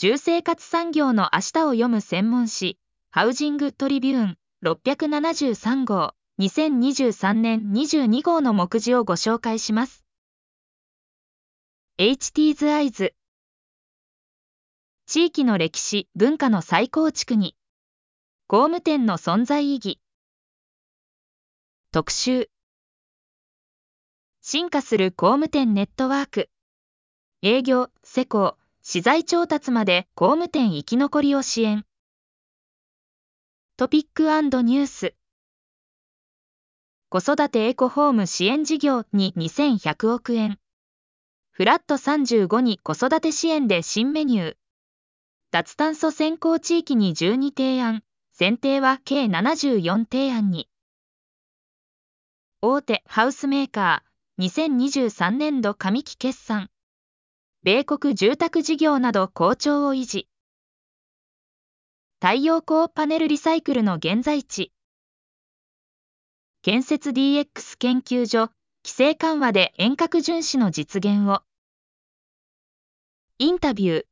住生活産業の明日を読む専門誌、ハウジングトリビューン673号、2023年22号の目次をご紹介します。HT's Eyes 地域の歴史、文化の再構築に工務店の存在意義特集進化する工務店ネットワーク営業、施工、資材調達まで工務店生き残りを支援。トピックニュース。子育てエコホーム支援事業に2100億円フラット35に子育て支援で新メニュー。脱炭素先行地域に12提案。選定は計74提案に。大手ハウスメーカー、2023年度上期決算。米国住宅事業など好調を維持。太陽光パネルリサイクルの現在地。建設 DX 研究所、規制緩和で遠隔巡視の実現を。インタビュー。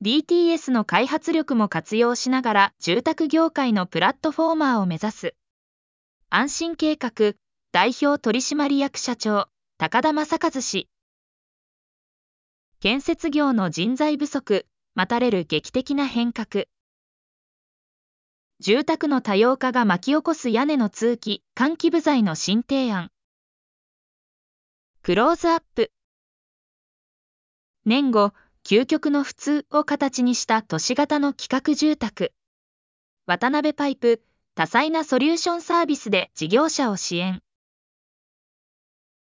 DTS の開発力も活用しながら住宅業界のプラットフォーマーを目指す。安心計画代表取締役社長高田正和氏。建設業の人材不足、待たれる劇的な変革。住宅の多様化が巻き起こす屋根の通気、換気部材の新提案。クローズアップ。年後、究極の普通を形にした都市型の企画住宅。渡辺パイプ、多彩なソリューションサービスで事業者を支援。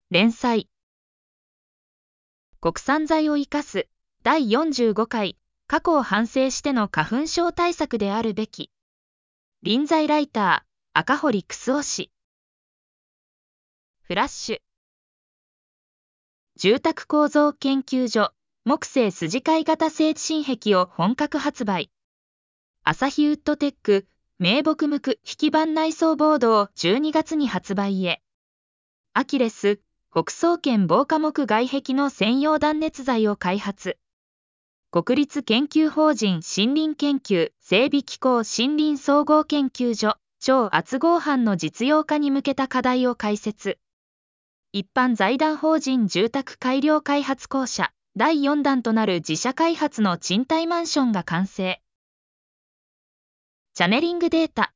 連載。国産材を生かす第45回過去を反省しての花粉症対策であるべき。臨在ライター赤堀クスオ氏。フラッシュ。住宅構造研究所木製筋貝型製新壁を本格発売。アサヒウッドテック名木無垢引き板内装ボードを12月に発売へ。アキレス北総圏防火木外壁の専用断熱材を開発。国立研究法人森林研究整備機構森林総合研究所超圧合班の実用化に向けた課題を解説。一般財団法人住宅改良開発公社第4弾となる自社開発の賃貸マンションが完成。チャネリングデータ。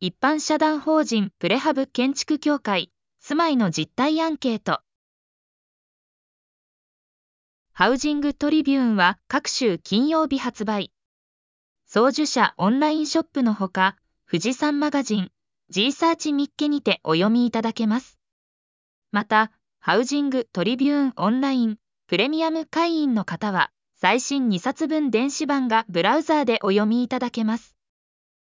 一般社団法人プレハブ建築協会住まいの実態アンケート。ハウジングトリビューンは各週金曜日発売。送受者オンラインショップのほか、富士山マガジン、G サーチミッケにてお読みいただけます。また、ハウジングトリビューンオンラインプレミアム会員の方は最新2冊分電子版がブラウザーでお読みいただけます。